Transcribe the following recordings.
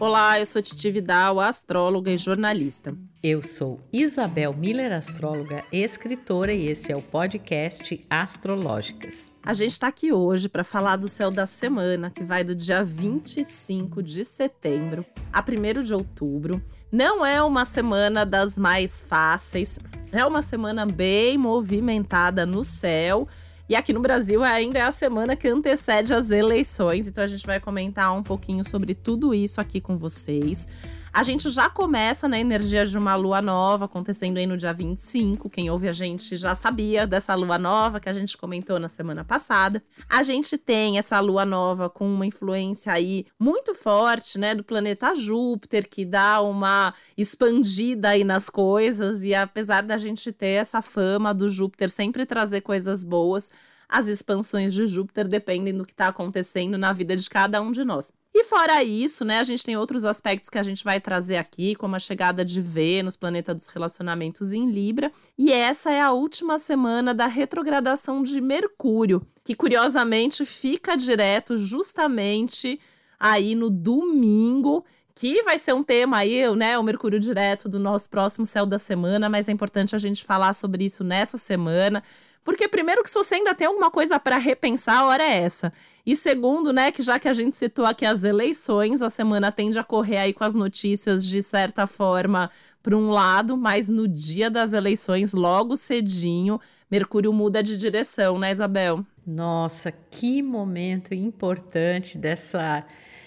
Olá, eu sou Titi Vidal, astróloga e jornalista. Eu sou Isabel Miller, astróloga, escritora, e esse é o podcast Astrológicas. A gente está aqui hoje para falar do céu da semana, que vai do dia 25 de setembro a 1 de outubro. Não é uma semana das mais fáceis, é uma semana bem movimentada no céu e aqui no Brasil ainda é a semana que antecede as eleições, então a gente vai comentar um pouquinho sobre tudo isso aqui com vocês. A gente já começa na energia de uma lua nova acontecendo aí no dia 25. Quem ouve a gente já sabia dessa lua nova que a gente comentou na semana passada. A gente tem essa lua nova com uma influência aí muito forte, né, do planeta Júpiter, que dá uma expandida aí nas coisas e apesar da gente ter essa fama do Júpiter sempre trazer coisas boas, as expansões de Júpiter dependem do que está acontecendo na vida de cada um de nós. E fora isso, né, a gente tem outros aspectos que a gente vai trazer aqui, como a chegada de Vênus, planeta dos relacionamentos em Libra, e essa é a última semana da retrogradação de Mercúrio, que curiosamente fica direto justamente aí no domingo, que vai ser um tema aí, né, o Mercúrio direto do nosso próximo céu da semana, mas é importante a gente falar sobre isso nessa semana. Porque primeiro que se você ainda tem alguma coisa para repensar, a hora é essa. E segundo, né, que já que a gente citou aqui as eleições, a semana tende a correr aí com as notícias de certa forma para um lado, mas no dia das eleições, logo cedinho, Mercúrio muda de direção, né, Isabel? Nossa, que momento importante dessa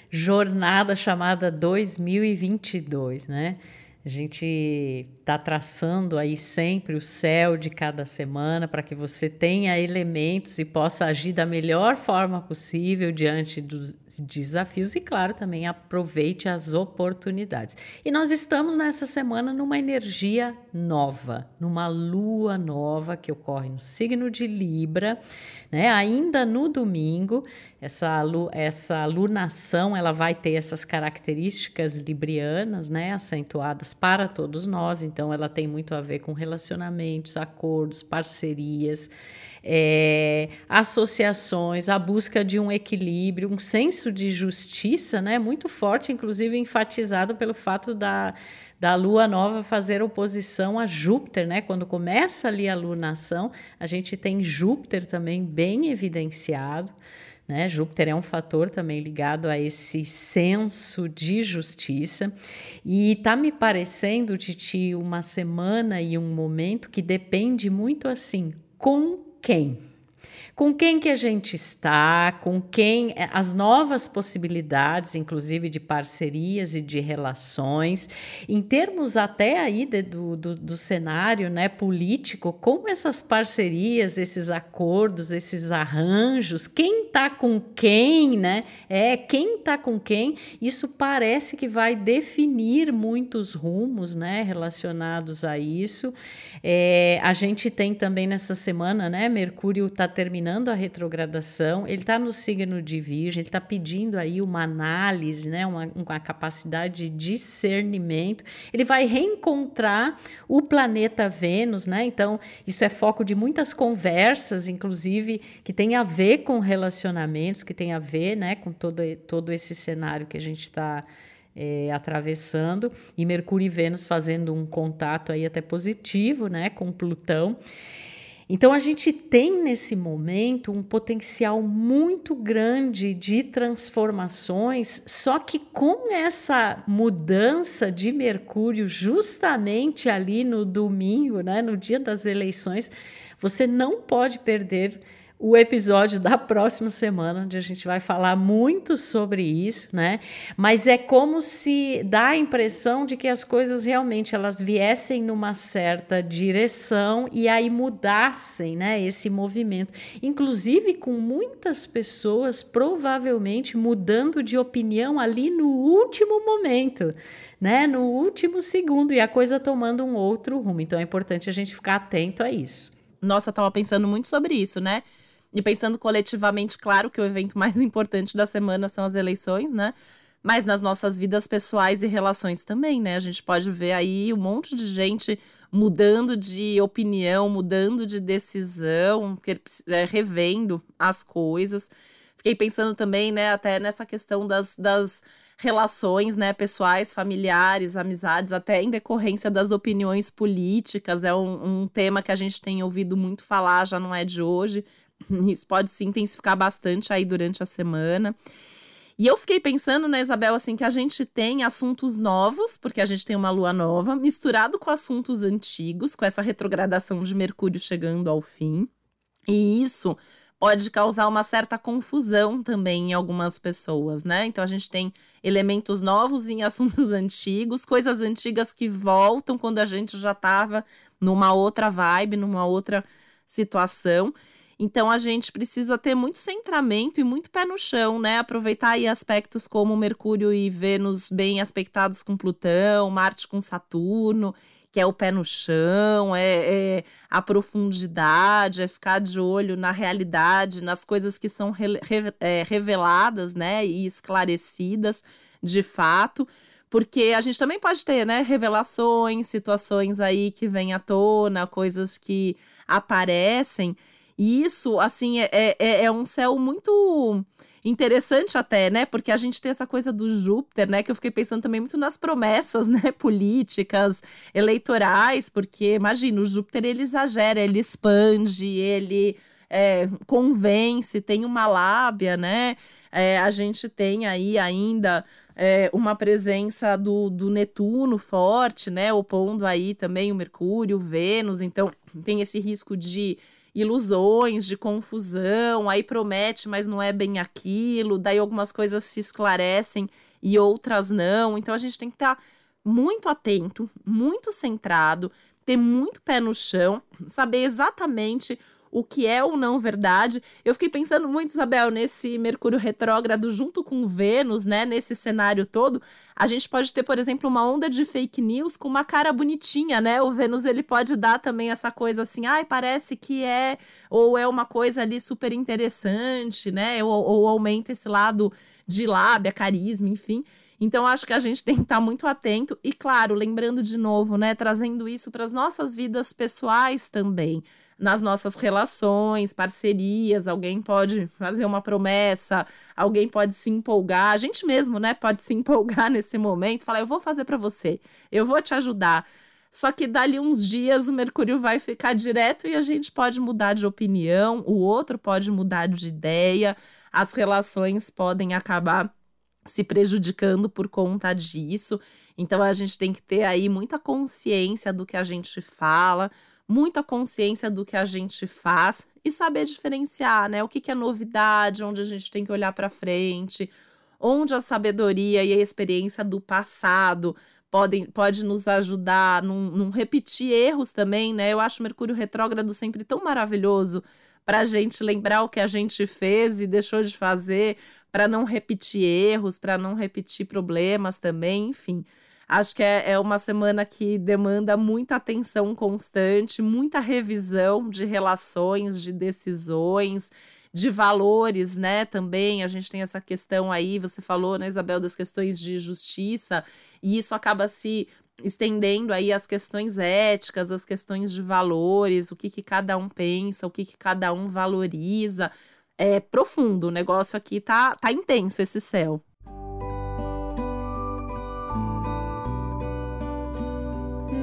jornada chamada 2022, né? A gente está traçando aí sempre o céu de cada semana para que você tenha elementos e possa agir da melhor forma possível diante dos desafios e, claro, também aproveite as oportunidades. E nós estamos nessa semana numa energia nova, numa lua nova que ocorre no signo de Libra, né? Ainda no domingo, essa, essa lunação ela vai ter essas características librianas, né? Acentuadas para todos nós. Então, ela tem muito a ver com relacionamentos, acordos, parcerias, é, associações, a busca de um equilíbrio, um senso de justiça, né? Muito forte, inclusive enfatizado pelo fato da da lua nova fazer oposição a Júpiter, né? Quando começa ali a lunação, a gente tem Júpiter também bem evidenciado. Né? Júpiter é um fator também ligado a esse senso de justiça. E tá me parecendo, Titi, uma semana e um momento que depende muito assim, com quem? Com quem que a gente está, com quem eh, as novas possibilidades, inclusive de parcerias e de relações, em termos até aí de, do, do, do cenário né, político, como essas parcerias, esses acordos, esses arranjos, quem está com quem, né? É quem está com quem, isso parece que vai definir muitos rumos, né, relacionados a isso. É, a gente tem também nessa semana, né, Mercúrio está terminando a retrogradação, ele está no signo de Virgem, ele está pedindo aí uma análise, né, uma, uma capacidade de discernimento. Ele vai reencontrar o planeta Vênus, né? Então, isso é foco de muitas conversas, inclusive, que tem a ver com relacionamentos, que tem a ver né, com todo, todo esse cenário que a gente está. É, atravessando e Mercúrio e Vênus fazendo um contato aí até positivo, né, com Plutão. Então a gente tem nesse momento um potencial muito grande de transformações, só que com essa mudança de Mercúrio justamente ali no domingo, né, no dia das eleições, você não pode perder o episódio da próxima semana, onde a gente vai falar muito sobre isso, né? Mas é como se dá a impressão de que as coisas realmente elas viessem numa certa direção e aí mudassem, né? Esse movimento, inclusive com muitas pessoas provavelmente mudando de opinião ali no último momento, né? No último segundo e a coisa tomando um outro rumo. Então é importante a gente ficar atento a isso. Nossa, tava pensando muito sobre isso, né? E pensando coletivamente, claro que o evento mais importante da semana são as eleições, né? Mas nas nossas vidas pessoais e relações também, né? A gente pode ver aí um monte de gente mudando de opinião, mudando de decisão, é, revendo as coisas. Fiquei pensando também, né, até nessa questão das, das relações, né, pessoais, familiares, amizades, até em decorrência das opiniões políticas. É um, um tema que a gente tem ouvido muito falar, já não é de hoje. Isso pode se intensificar bastante aí durante a semana. E eu fiquei pensando, né, Isabel, assim, que a gente tem assuntos novos, porque a gente tem uma lua nova, misturado com assuntos antigos, com essa retrogradação de Mercúrio chegando ao fim. E isso pode causar uma certa confusão também em algumas pessoas, né? Então a gente tem elementos novos em assuntos antigos, coisas antigas que voltam quando a gente já estava numa outra vibe, numa outra situação. Então a gente precisa ter muito centramento e muito pé no chão, né? Aproveitar aí aspectos como Mercúrio e Vênus bem aspectados com Plutão, Marte com Saturno, que é o pé no chão, é, é a profundidade, é ficar de olho na realidade, nas coisas que são re, re, é, reveladas, né? E esclarecidas de fato porque a gente também pode ter, né, revelações, situações aí que vêm à tona, coisas que aparecem e isso, assim, é, é, é um céu muito interessante até, né? Porque a gente tem essa coisa do Júpiter, né? Que eu fiquei pensando também muito nas promessas, né? Políticas, eleitorais, porque, imagina, o Júpiter, ele exagera, ele expande, ele é, convence, tem uma lábia, né? É, a gente tem aí ainda é, uma presença do, do Netuno forte, né? Opondo aí também o Mercúrio, o Vênus, então tem esse risco de ilusões, de confusão, aí promete, mas não é bem aquilo, daí algumas coisas se esclarecem e outras não. Então a gente tem que estar tá muito atento, muito centrado, ter muito pé no chão, saber exatamente o que é ou não verdade. Eu fiquei pensando muito, Isabel, nesse Mercúrio retrógrado junto com Vênus, né? Nesse cenário todo. A gente pode ter, por exemplo, uma onda de fake news com uma cara bonitinha, né? O Vênus ele pode dar também essa coisa assim, ai, parece que é, ou é uma coisa ali super interessante, né? Ou, ou aumenta esse lado de lábia, carisma, enfim. Então, acho que a gente tem que estar muito atento. E, claro, lembrando de novo, né, trazendo isso para as nossas vidas pessoais também. Nas nossas relações, parcerias, alguém pode fazer uma promessa, alguém pode se empolgar, a gente mesmo, né, pode se empolgar nesse momento, falar eu vou fazer para você, eu vou te ajudar. Só que dali uns dias o Mercúrio vai ficar direto e a gente pode mudar de opinião, o outro pode mudar de ideia, as relações podem acabar se prejudicando por conta disso. Então a gente tem que ter aí muita consciência do que a gente fala, muita consciência do que a gente faz e saber diferenciar, né? O que, que é novidade, onde a gente tem que olhar para frente, onde a sabedoria e a experiência do passado podem pode nos ajudar não, não repetir erros também, né? Eu acho Mercúrio retrógrado sempre tão maravilhoso para a gente lembrar o que a gente fez e deixou de fazer, para não repetir erros, para não repetir problemas também, enfim. Acho que é, é uma semana que demanda muita atenção constante, muita revisão de relações, de decisões, de valores, né? Também a gente tem essa questão aí, você falou, né, Isabel, das questões de justiça, e isso acaba se estendendo aí as questões éticas, as questões de valores, o que, que cada um pensa, o que, que cada um valoriza. É profundo, o negócio aqui tá, tá intenso esse céu.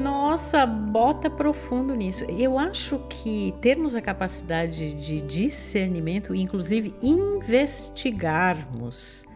nossa, bota profundo nisso. Eu acho que termos a capacidade de discernimento, inclusive investigarmos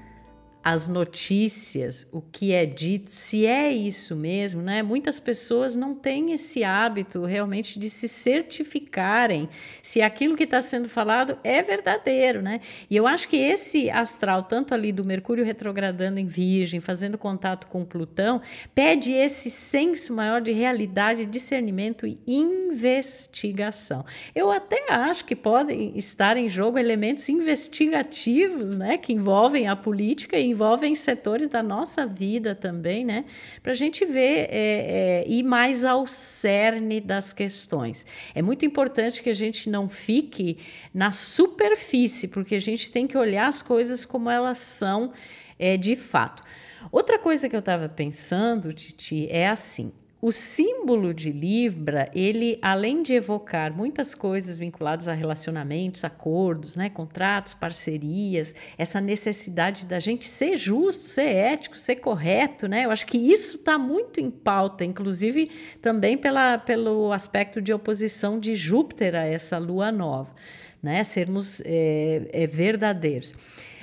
as notícias, o que é dito, se é isso mesmo, né? Muitas pessoas não têm esse hábito realmente de se certificarem se aquilo que está sendo falado é verdadeiro, né? E eu acho que esse astral, tanto ali do Mercúrio retrogradando em Virgem, fazendo contato com Plutão, pede esse senso maior de realidade, discernimento e investigação. Eu até acho que podem estar em jogo elementos investigativos, né? Que envolvem a política e envolvem setores da nossa vida também, né? Para a gente ver é, é, mais ao cerne das questões. É muito importante que a gente não fique na superfície, porque a gente tem que olhar as coisas como elas são é, de fato. Outra coisa que eu estava pensando, Titi, é assim: o símbolo de Libra, ele além de evocar muitas coisas vinculadas a relacionamentos, acordos, né, contratos, parcerias, essa necessidade da gente ser justo, ser ético, ser correto, né? Eu acho que isso está muito em pauta, inclusive também pela, pelo aspecto de oposição de Júpiter a essa lua nova, né? Sermos é, é, verdadeiros.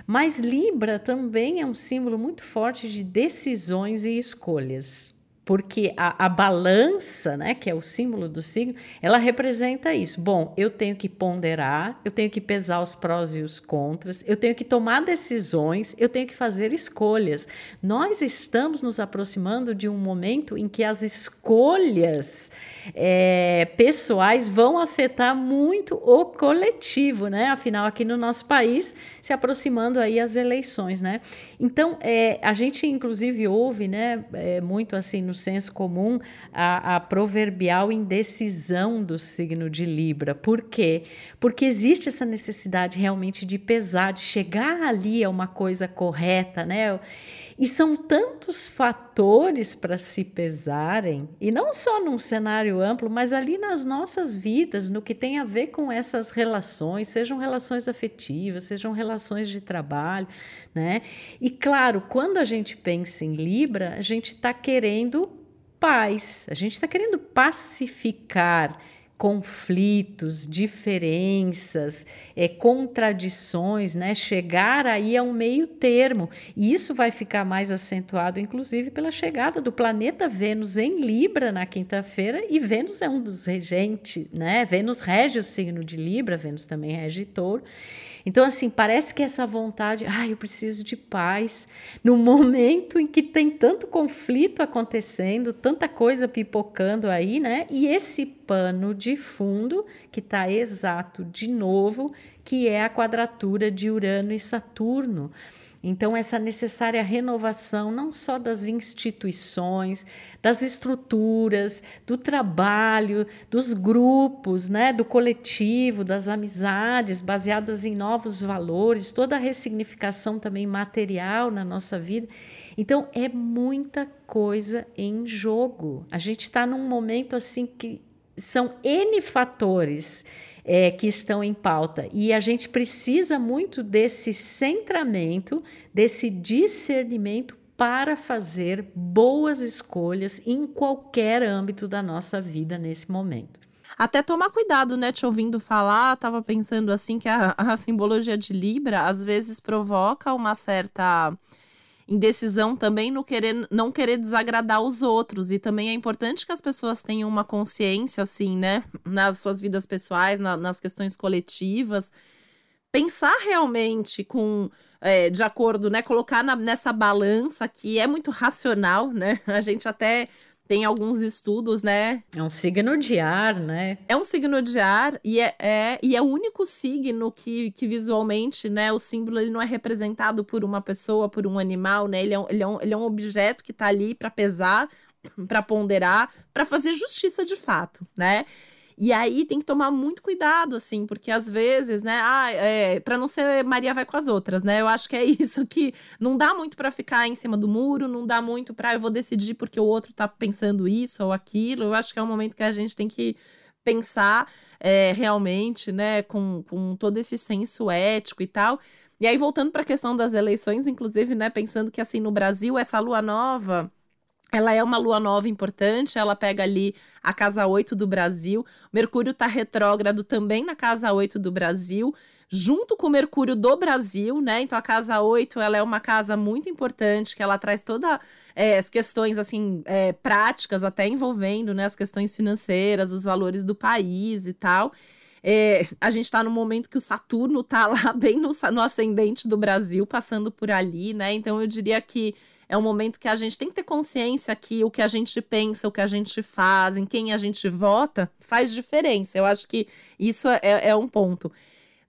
Mas Libra também é um símbolo muito forte de decisões e escolhas porque a, a, balança, né, que é o símbolo do signo, ela representa isso. Bom, eu tenho que ponderar, eu tenho que pesar os prós e os contras, eu tenho que tomar decisões, eu tenho que fazer escolhas. Nós estamos nos aproximando de um momento em que as escolhas é, pessoais vão afetar muito o coletivo, né? Afinal, aqui no nosso país, se aproximando aí as eleições, né? Então, é, a gente inclusive ouve, né, é, muito assim no senso comum a, a proverbial indecisão do signo de Libra. Por quê? Porque existe essa necessidade realmente de pesar, de chegar ali a uma coisa correta, né? E são tantos fatores para se pesarem, e não só num cenário amplo, mas ali nas nossas vidas, no que tem a ver com essas relações, sejam relações afetivas, sejam relações de trabalho, né? E claro, quando a gente pensa em Libra, a gente está querendo paz, a gente está querendo pacificar conflitos, diferenças, é, contradições, né? chegar aí a um meio termo. E isso vai ficar mais acentuado, inclusive, pela chegada do planeta Vênus em Libra na quinta-feira, e Vênus é um dos regentes, né? Vênus rege o signo de Libra, Vênus também rege touro. Então, assim, parece que essa vontade, ah, eu preciso de paz, no momento em que tem tanto conflito acontecendo, tanta coisa pipocando aí, né? E esse pano de fundo que está exato de novo, que é a quadratura de Urano e Saturno. Então, essa necessária renovação, não só das instituições, das estruturas, do trabalho, dos grupos, né, do coletivo, das amizades, baseadas em novos valores, toda a ressignificação também material na nossa vida. Então, é muita coisa em jogo. A gente está num momento assim que são N fatores é, que estão em pauta. E a gente precisa muito desse centramento, desse discernimento para fazer boas escolhas em qualquer âmbito da nossa vida nesse momento. Até tomar cuidado, né? Te ouvindo falar, tava pensando assim que a, a simbologia de Libra às vezes provoca uma certa indecisão também no querer não querer desagradar os outros e também é importante que as pessoas tenham uma consciência assim, né, nas suas vidas pessoais, na, nas questões coletivas, pensar realmente com é, de acordo, né, colocar na, nessa balança que é muito racional, né? A gente até tem alguns estudos, né? É um signo de ar, né? É um signo de ar e é, é, e é o único signo que, que visualmente, né, o símbolo ele não é representado por uma pessoa, por um animal, né? Ele é um, ele é um, ele é um objeto que está ali para pesar, para ponderar, para fazer justiça de fato, né? E aí tem que tomar muito cuidado, assim, porque às vezes, né, ah, é, para não ser Maria vai com as outras, né? Eu acho que é isso que não dá muito para ficar em cima do muro, não dá muito para eu vou decidir porque o outro tá pensando isso ou aquilo. Eu acho que é um momento que a gente tem que pensar é, realmente, né, com, com todo esse senso ético e tal. E aí, voltando para a questão das eleições, inclusive, né, pensando que assim, no Brasil, essa lua nova ela é uma lua nova importante, ela pega ali a casa 8 do Brasil. Mercúrio está retrógrado também na casa 8 do Brasil, junto com o Mercúrio do Brasil, né? Então a casa 8 ela é uma casa muito importante, que ela traz todas é, as questões assim é, práticas, até envolvendo né, as questões financeiras, os valores do país e tal. É, a gente está no momento que o Saturno está lá bem no, no ascendente do Brasil, passando por ali, né? Então eu diria que é um momento que a gente tem que ter consciência que o que a gente pensa, o que a gente faz, em quem a gente vota, faz diferença. Eu acho que isso é, é um ponto.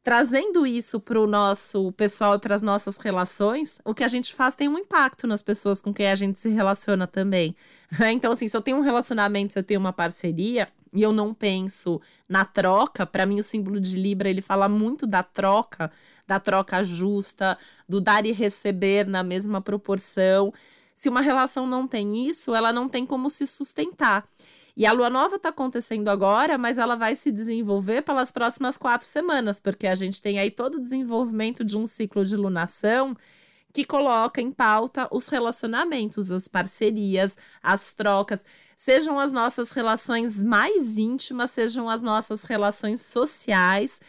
Trazendo isso para o nosso pessoal e para as nossas relações, o que a gente faz tem um impacto nas pessoas com quem a gente se relaciona também. Né? Então, assim, se eu tenho um relacionamento, se eu tenho uma parceria, e eu não penso na troca, para mim o símbolo de Libra ele fala muito da troca, da troca justa, do dar e receber na mesma proporção. se uma relação não tem isso, ela não tem como se sustentar. E a lua nova está acontecendo agora, mas ela vai se desenvolver pelas próximas quatro semanas, porque a gente tem aí todo o desenvolvimento de um ciclo de lunação que coloca em pauta os relacionamentos, as parcerias, as trocas, sejam as nossas relações mais íntimas, sejam as nossas relações sociais.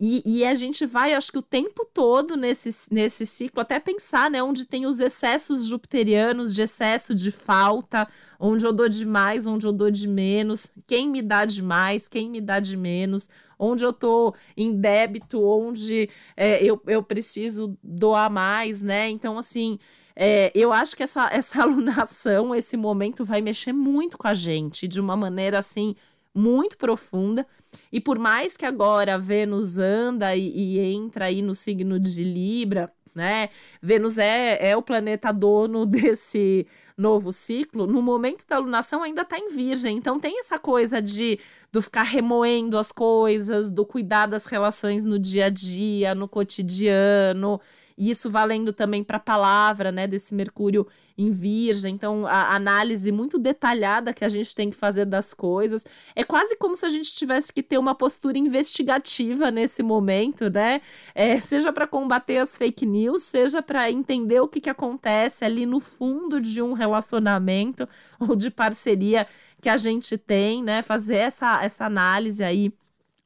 E, e, a gente vai, acho que o tempo todo nesse, nesse ciclo, até pensar, né, onde tem os excessos jupiterianos de excesso de falta, onde eu dou de mais, onde eu dou de menos, quem me dá de mais, quem me dá de menos, onde eu tô em débito, onde é, eu, eu preciso doar mais, né? Então, assim, é, eu acho que essa, essa alunação, esse momento vai mexer muito com a gente, de uma maneira, assim, muito profunda. E por mais que agora Vênus anda e, e entra aí no signo de Libra, né? Vênus é, é o planeta dono desse novo ciclo. No momento da alunação ainda está em Virgem, então tem essa coisa de do ficar remoendo as coisas, do cuidar das relações no dia a dia, no cotidiano. E isso valendo também para a palavra, né, desse Mercúrio em Virgem. Então, a análise muito detalhada que a gente tem que fazer das coisas. É quase como se a gente tivesse que ter uma postura investigativa nesse momento, né? É, seja para combater as fake news, seja para entender o que, que acontece ali no fundo de um relacionamento ou de parceria que a gente tem, né? Fazer essa, essa análise aí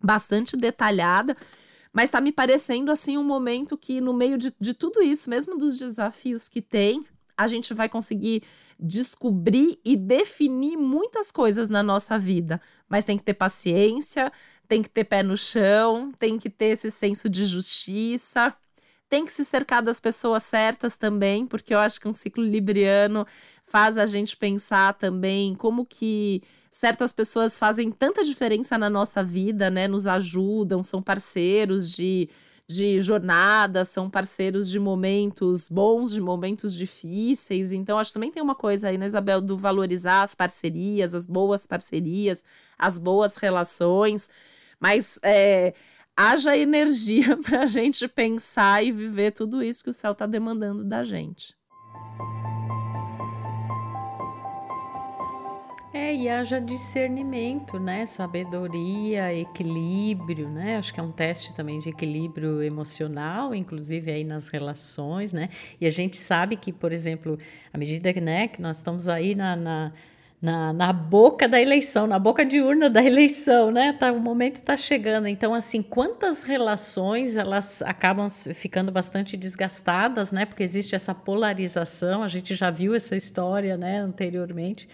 bastante detalhada. Mas está me parecendo assim um momento que, no meio de, de tudo isso, mesmo dos desafios que tem, a gente vai conseguir descobrir e definir muitas coisas na nossa vida. Mas tem que ter paciência, tem que ter pé no chão, tem que ter esse senso de justiça, tem que se cercar das pessoas certas também, porque eu acho que um ciclo libriano faz a gente pensar também como que certas pessoas fazem tanta diferença na nossa vida, né? Nos ajudam, são parceiros de, de jornada, são parceiros de momentos bons, de momentos difíceis. Então, acho que também tem uma coisa aí, né, Isabel, do valorizar as parcerias, as boas parcerias, as boas relações. Mas é, haja energia para a gente pensar e viver tudo isso que o céu está demandando da gente. É, e haja discernimento, né? Sabedoria, equilíbrio, né? Acho que é um teste também de equilíbrio emocional, inclusive aí nas relações, né? E a gente sabe que, por exemplo, à medida né, que nós estamos aí na, na na, na boca da eleição, na boca de urna da eleição, né? Tá, o momento está chegando. Então, assim, quantas relações elas acabam ficando bastante desgastadas, né? Porque existe essa polarização, a gente já viu essa história, né, anteriormente.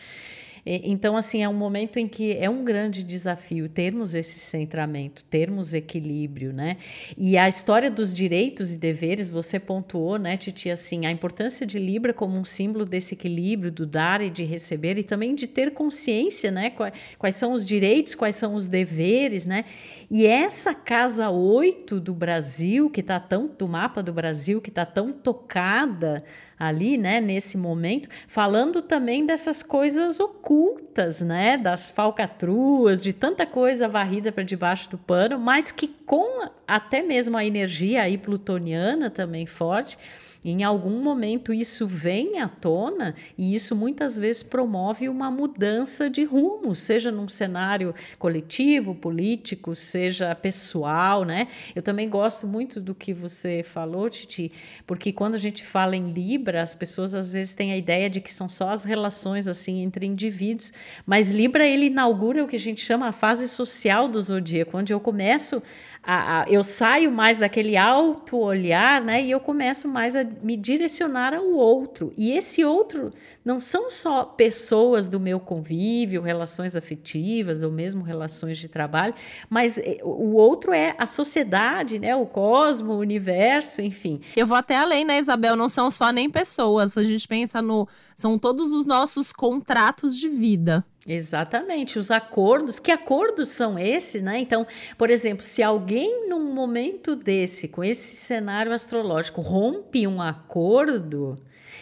Então, assim, é um momento em que é um grande desafio termos esse centramento, termos equilíbrio, né? E a história dos direitos e deveres, você pontuou, né, Titi, assim, a importância de Libra como um símbolo desse equilíbrio, do dar e de receber, e também de ter consciência, né? Quais, são os direitos, quais são os deveres, né? E essa casa 8 do Brasil, que está tão, do mapa do Brasil, que está tão tocada ali, né, nesse momento, falando também dessas coisas ocultas, né, das falcatruas, de tanta coisa varrida para debaixo do pano, mas que com até mesmo a energia aí plutoniana também forte, em algum momento isso vem à tona e isso muitas vezes promove uma mudança de rumo, seja num cenário coletivo, político, seja pessoal, né? Eu também gosto muito do que você falou, Titi, porque quando a gente fala em Libra, as pessoas às vezes têm a ideia de que são só as relações assim entre indivíduos, mas Libra ele inaugura o que a gente chama a fase social do zodíaco, onde eu começo a, a, eu saio mais daquele alto olhar, né? E eu começo mais a me direcionar ao outro. E esse outro não são só pessoas do meu convívio, relações afetivas ou mesmo relações de trabalho, mas eh, o outro é a sociedade, né? O cosmo, o universo, enfim. Eu vou até além, né, Isabel? Não são só nem pessoas. A gente pensa no. São todos os nossos contratos de vida. Exatamente, os acordos. Que acordos são esses, né? Então, por exemplo, se alguém num momento desse, com esse cenário astrológico, rompe um acordo,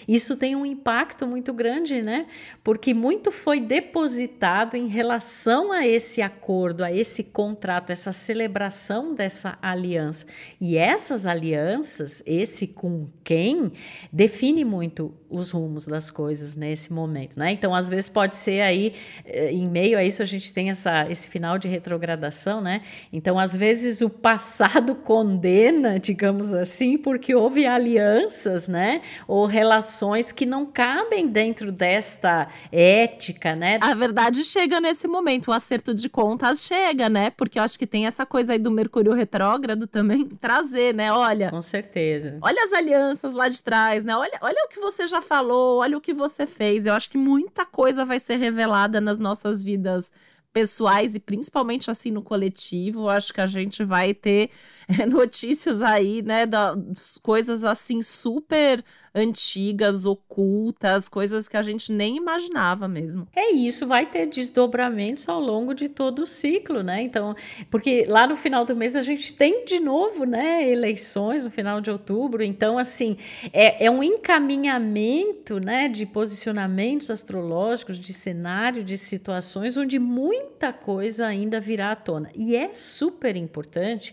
Isso tem um impacto muito grande, né? Porque muito foi depositado em relação a esse acordo, a esse contrato, essa celebração dessa aliança. E essas alianças, esse com quem, define muito os rumos das coisas nesse momento, né? Então, às vezes pode ser aí, eh, em meio a isso, a gente tem essa, esse final de retrogradação, né? Então, às vezes o passado condena, digamos assim, porque houve alianças, né? Ou relações que não cabem dentro desta ética, né? A verdade chega nesse momento, o acerto de contas chega, né? Porque eu acho que tem essa coisa aí do Mercúrio retrógrado também trazer, né? Olha. Com certeza. Olha as alianças lá de trás, né? Olha, olha o que você já falou, olha o que você fez. Eu acho que muita coisa vai ser revelada nas nossas vidas pessoais e principalmente assim no coletivo. Eu acho que a gente vai ter notícias aí, né, das coisas assim super antigas, ocultas, coisas que a gente nem imaginava mesmo. É isso, vai ter desdobramentos ao longo de todo o ciclo, né? Então, porque lá no final do mês a gente tem de novo, né, eleições no final de outubro. Então, assim, é, é um encaminhamento, né, de posicionamentos astrológicos, de cenário, de situações onde muita coisa ainda virá à tona. E é super importante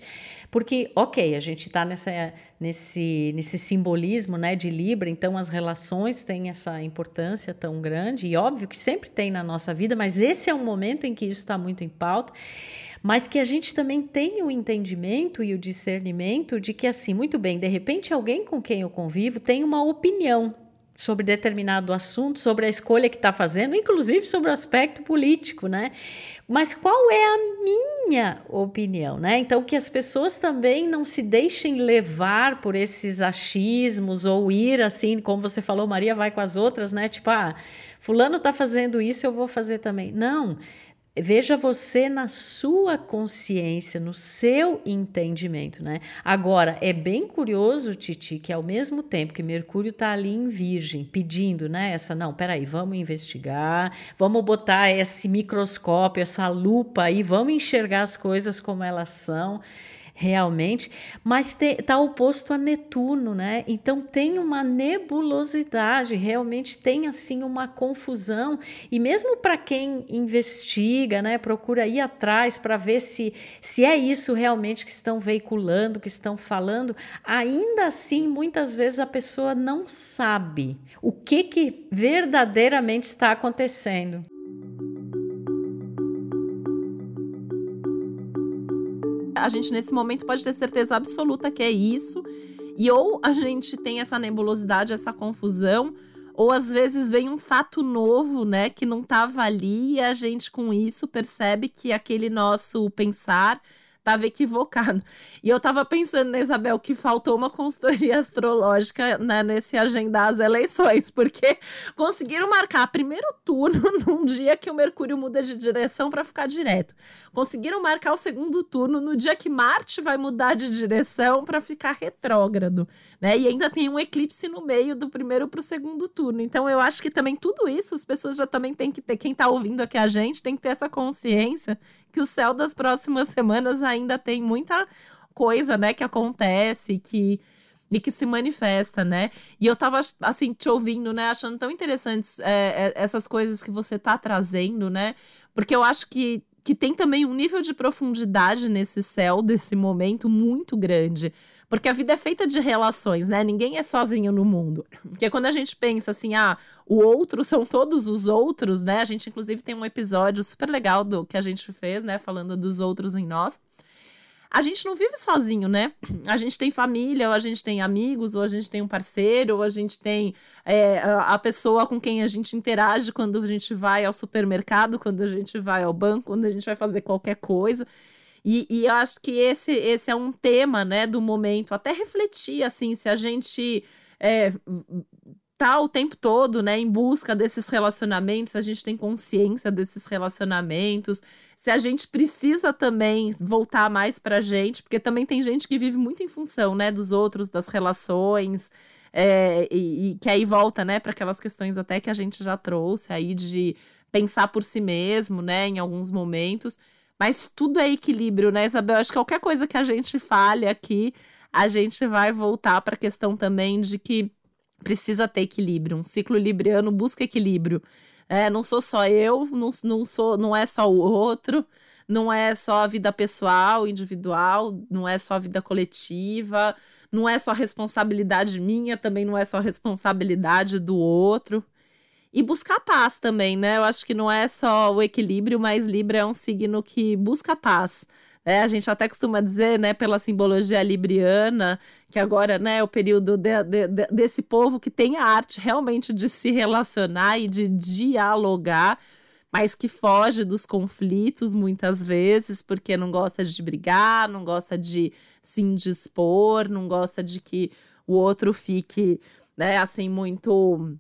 porque, ok, a gente está nesse, nesse simbolismo né, de Libra, então as relações têm essa importância tão grande, e óbvio que sempre tem na nossa vida, mas esse é um momento em que isso está muito em pauta. Mas que a gente também tenha o entendimento e o discernimento de que, assim, muito bem, de repente alguém com quem eu convivo tem uma opinião sobre determinado assunto, sobre a escolha que está fazendo, inclusive sobre o aspecto político, né? Mas qual é a minha opinião, né? Então que as pessoas também não se deixem levar por esses achismos ou ir assim, como você falou, Maria vai com as outras, né? Tipo, ah, fulano está fazendo isso, eu vou fazer também. Não. Veja você na sua consciência, no seu entendimento, né? Agora, é bem curioso, Titi, que ao mesmo tempo que Mercúrio está ali em Virgem, pedindo, né? Essa, não, peraí, vamos investigar, vamos botar esse microscópio, essa lupa aí, vamos enxergar as coisas como elas são realmente, mas está oposto a Netuno, né? Então tem uma nebulosidade, realmente tem assim uma confusão. E mesmo para quem investiga, né, procura ir atrás para ver se, se é isso realmente que estão veiculando, que estão falando, ainda assim muitas vezes a pessoa não sabe o que, que verdadeiramente está acontecendo. A gente nesse momento pode ter certeza absoluta que é isso. E ou a gente tem essa nebulosidade, essa confusão, ou às vezes vem um fato novo, né, que não estava ali e a gente com isso percebe que aquele nosso pensar estava equivocado. E eu estava pensando, né, Isabel, que faltou uma consultoria astrológica né, nesse agendar as eleições, porque conseguiram marcar primeiro turno num dia que o Mercúrio muda de direção para ficar direto. Conseguiram marcar o segundo turno no dia que Marte vai mudar de direção para ficar retrógrado, né? E ainda tem um eclipse no meio do primeiro para o segundo turno. Então eu acho que também tudo isso as pessoas já também têm que ter, quem está ouvindo aqui a gente tem que ter essa consciência que o céu das próximas semanas ainda tem muita coisa, né, que acontece, que e que se manifesta, né? E eu tava, assim, te ouvindo, né? Achando tão interessantes é, é, essas coisas que você tá trazendo, né? Porque eu acho que, que tem também um nível de profundidade nesse céu, desse momento, muito grande. Porque a vida é feita de relações, né? Ninguém é sozinho no mundo. Porque quando a gente pensa assim, ah, o outro são todos os outros, né? A gente, inclusive, tem um episódio super legal do que a gente fez, né? Falando dos outros em nós. A gente não vive sozinho, né? A gente tem família, ou a gente tem amigos, ou a gente tem um parceiro, ou a gente tem é, a pessoa com quem a gente interage quando a gente vai ao supermercado, quando a gente vai ao banco, quando a gente vai fazer qualquer coisa. E, e eu acho que esse, esse é um tema, né, do momento. Até refletir, assim, se a gente é, tá o tempo todo, né, em busca desses relacionamentos, a gente tem consciência desses relacionamentos, se a gente precisa também voltar mais pra gente, porque também tem gente que vive muito em função, né, dos outros, das relações, é, e, e, que aí volta, né, para aquelas questões até que a gente já trouxe aí de pensar por si mesmo, né, em alguns momentos. Mas tudo é equilíbrio, né, Isabel? Acho que qualquer coisa que a gente fale aqui, a gente vai voltar para a questão também de que precisa ter equilíbrio. Um ciclo libriano busca equilíbrio. É, não sou só eu, não, não, sou, não é só o outro, não é só a vida pessoal, individual, não é só a vida coletiva, não é só responsabilidade minha, também não é só responsabilidade do outro. E buscar paz também, né? Eu acho que não é só o equilíbrio, mas Libra é um signo que busca paz. É, a gente até costuma dizer, né, pela simbologia libriana, que agora né, é o período de, de, de, desse povo que tem a arte realmente de se relacionar e de dialogar, mas que foge dos conflitos muitas vezes, porque não gosta de brigar, não gosta de se indispor, não gosta de que o outro fique, né, assim, muito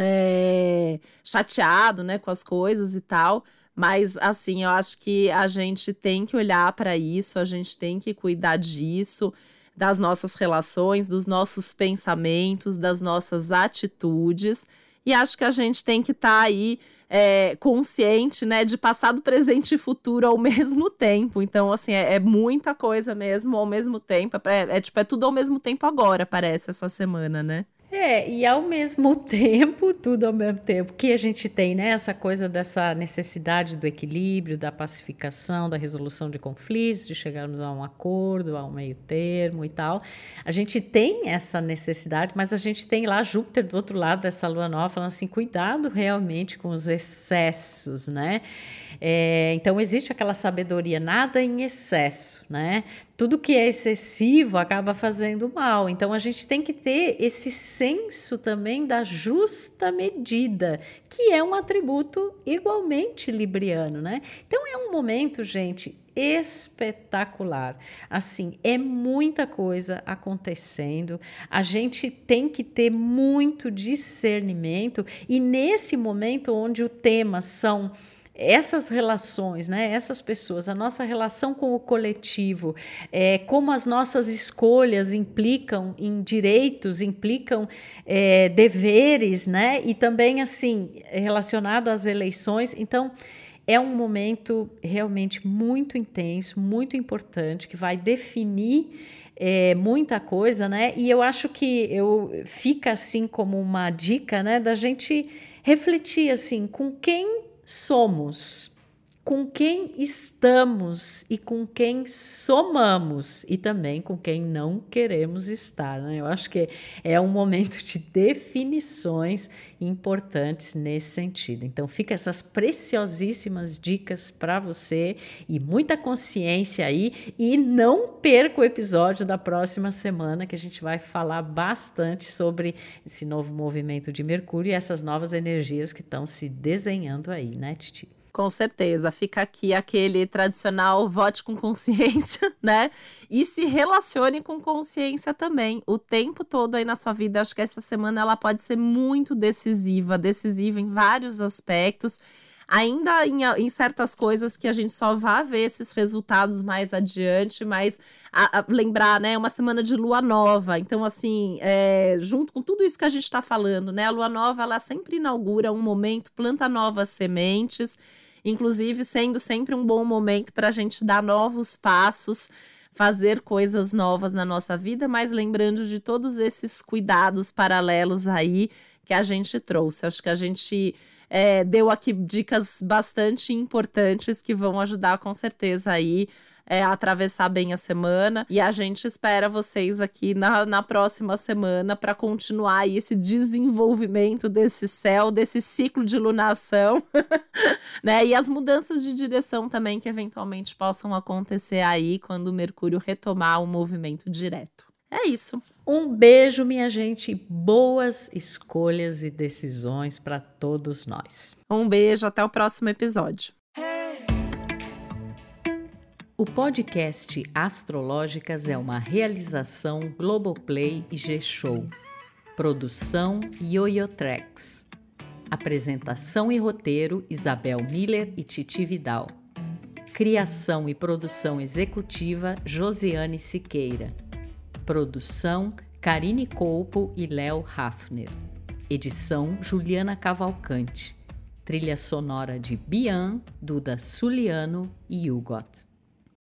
é, chateado, né, com as coisas e tal. Mas, assim, eu acho que a gente tem que olhar para isso, a gente tem que cuidar disso, das nossas relações, dos nossos pensamentos, das nossas atitudes. E acho que a gente tem que estar tá aí é, consciente, né, de passado, presente e futuro ao mesmo tempo. Então, assim, é, é muita coisa mesmo ao mesmo tempo. É, é, tipo, é tudo ao mesmo tempo agora, parece, essa semana, né? É, e ao mesmo tempo, tudo ao mesmo tempo, que a gente tem, né, essa coisa dessa necessidade do equilíbrio, da pacificação, da resolução de conflitos, de chegarmos a um acordo, a um meio termo e tal. A gente tem essa necessidade, mas a gente tem lá Júpiter do outro lado dessa lua nova falando assim, cuidado realmente com os excessos, né? É, então existe aquela sabedoria, nada em excesso, né? Tudo que é excessivo acaba fazendo mal. Então a gente tem que ter esse senso também da justa medida, que é um atributo igualmente libriano, né? Então é um momento, gente, espetacular. Assim, é muita coisa acontecendo. A gente tem que ter muito discernimento e nesse momento onde o tema são essas relações, né, essas pessoas, a nossa relação com o coletivo, é, como as nossas escolhas implicam em direitos, implicam é, deveres, né, e também assim relacionado às eleições. Então é um momento realmente muito intenso, muito importante que vai definir é, muita coisa, né? E eu acho que eu fica assim como uma dica, né, da gente refletir assim com quem somos, com quem estamos e com quem somamos e também com quem não queremos estar. Né? Eu acho que é um momento de definições importantes nesse sentido. Então, fica essas preciosíssimas dicas para você e muita consciência aí. E não perca o episódio da próxima semana, que a gente vai falar bastante sobre esse novo movimento de Mercúrio e essas novas energias que estão se desenhando aí, né, Titi? Com certeza. Fica aqui aquele tradicional vote com consciência, né? E se relacione com consciência também. O tempo todo aí na sua vida. Acho que essa semana ela pode ser muito decisiva decisiva em vários aspectos. Ainda em, em certas coisas que a gente só vai ver esses resultados mais adiante, mas a, a, lembrar, né? Uma semana de lua nova. Então, assim, é, junto com tudo isso que a gente está falando, né? A lua nova, ela sempre inaugura um momento, planta novas sementes inclusive sendo sempre um bom momento para a gente dar novos passos, fazer coisas novas na nossa vida, mas lembrando de todos esses cuidados paralelos aí que a gente trouxe. Acho que a gente é, deu aqui dicas bastante importantes que vão ajudar com certeza aí é, atravessar bem a semana. E a gente espera vocês aqui na, na próxima semana para continuar esse desenvolvimento desse céu, desse ciclo de lunação, né? E as mudanças de direção também que eventualmente possam acontecer aí quando o Mercúrio retomar o movimento direto. É isso. Um beijo, minha gente. Boas escolhas e decisões para todos nós. Um beijo, até o próximo episódio. O podcast Astrológicas é uma realização Globoplay e G-Show. Produção Yoyotreks. Apresentação e roteiro Isabel Miller e Titi Vidal. Criação e produção executiva Josiane Siqueira. Produção Karine Colpo e Léo Hafner. Edição Juliana Cavalcante. Trilha sonora de Bian, Duda Suliano e Hugot.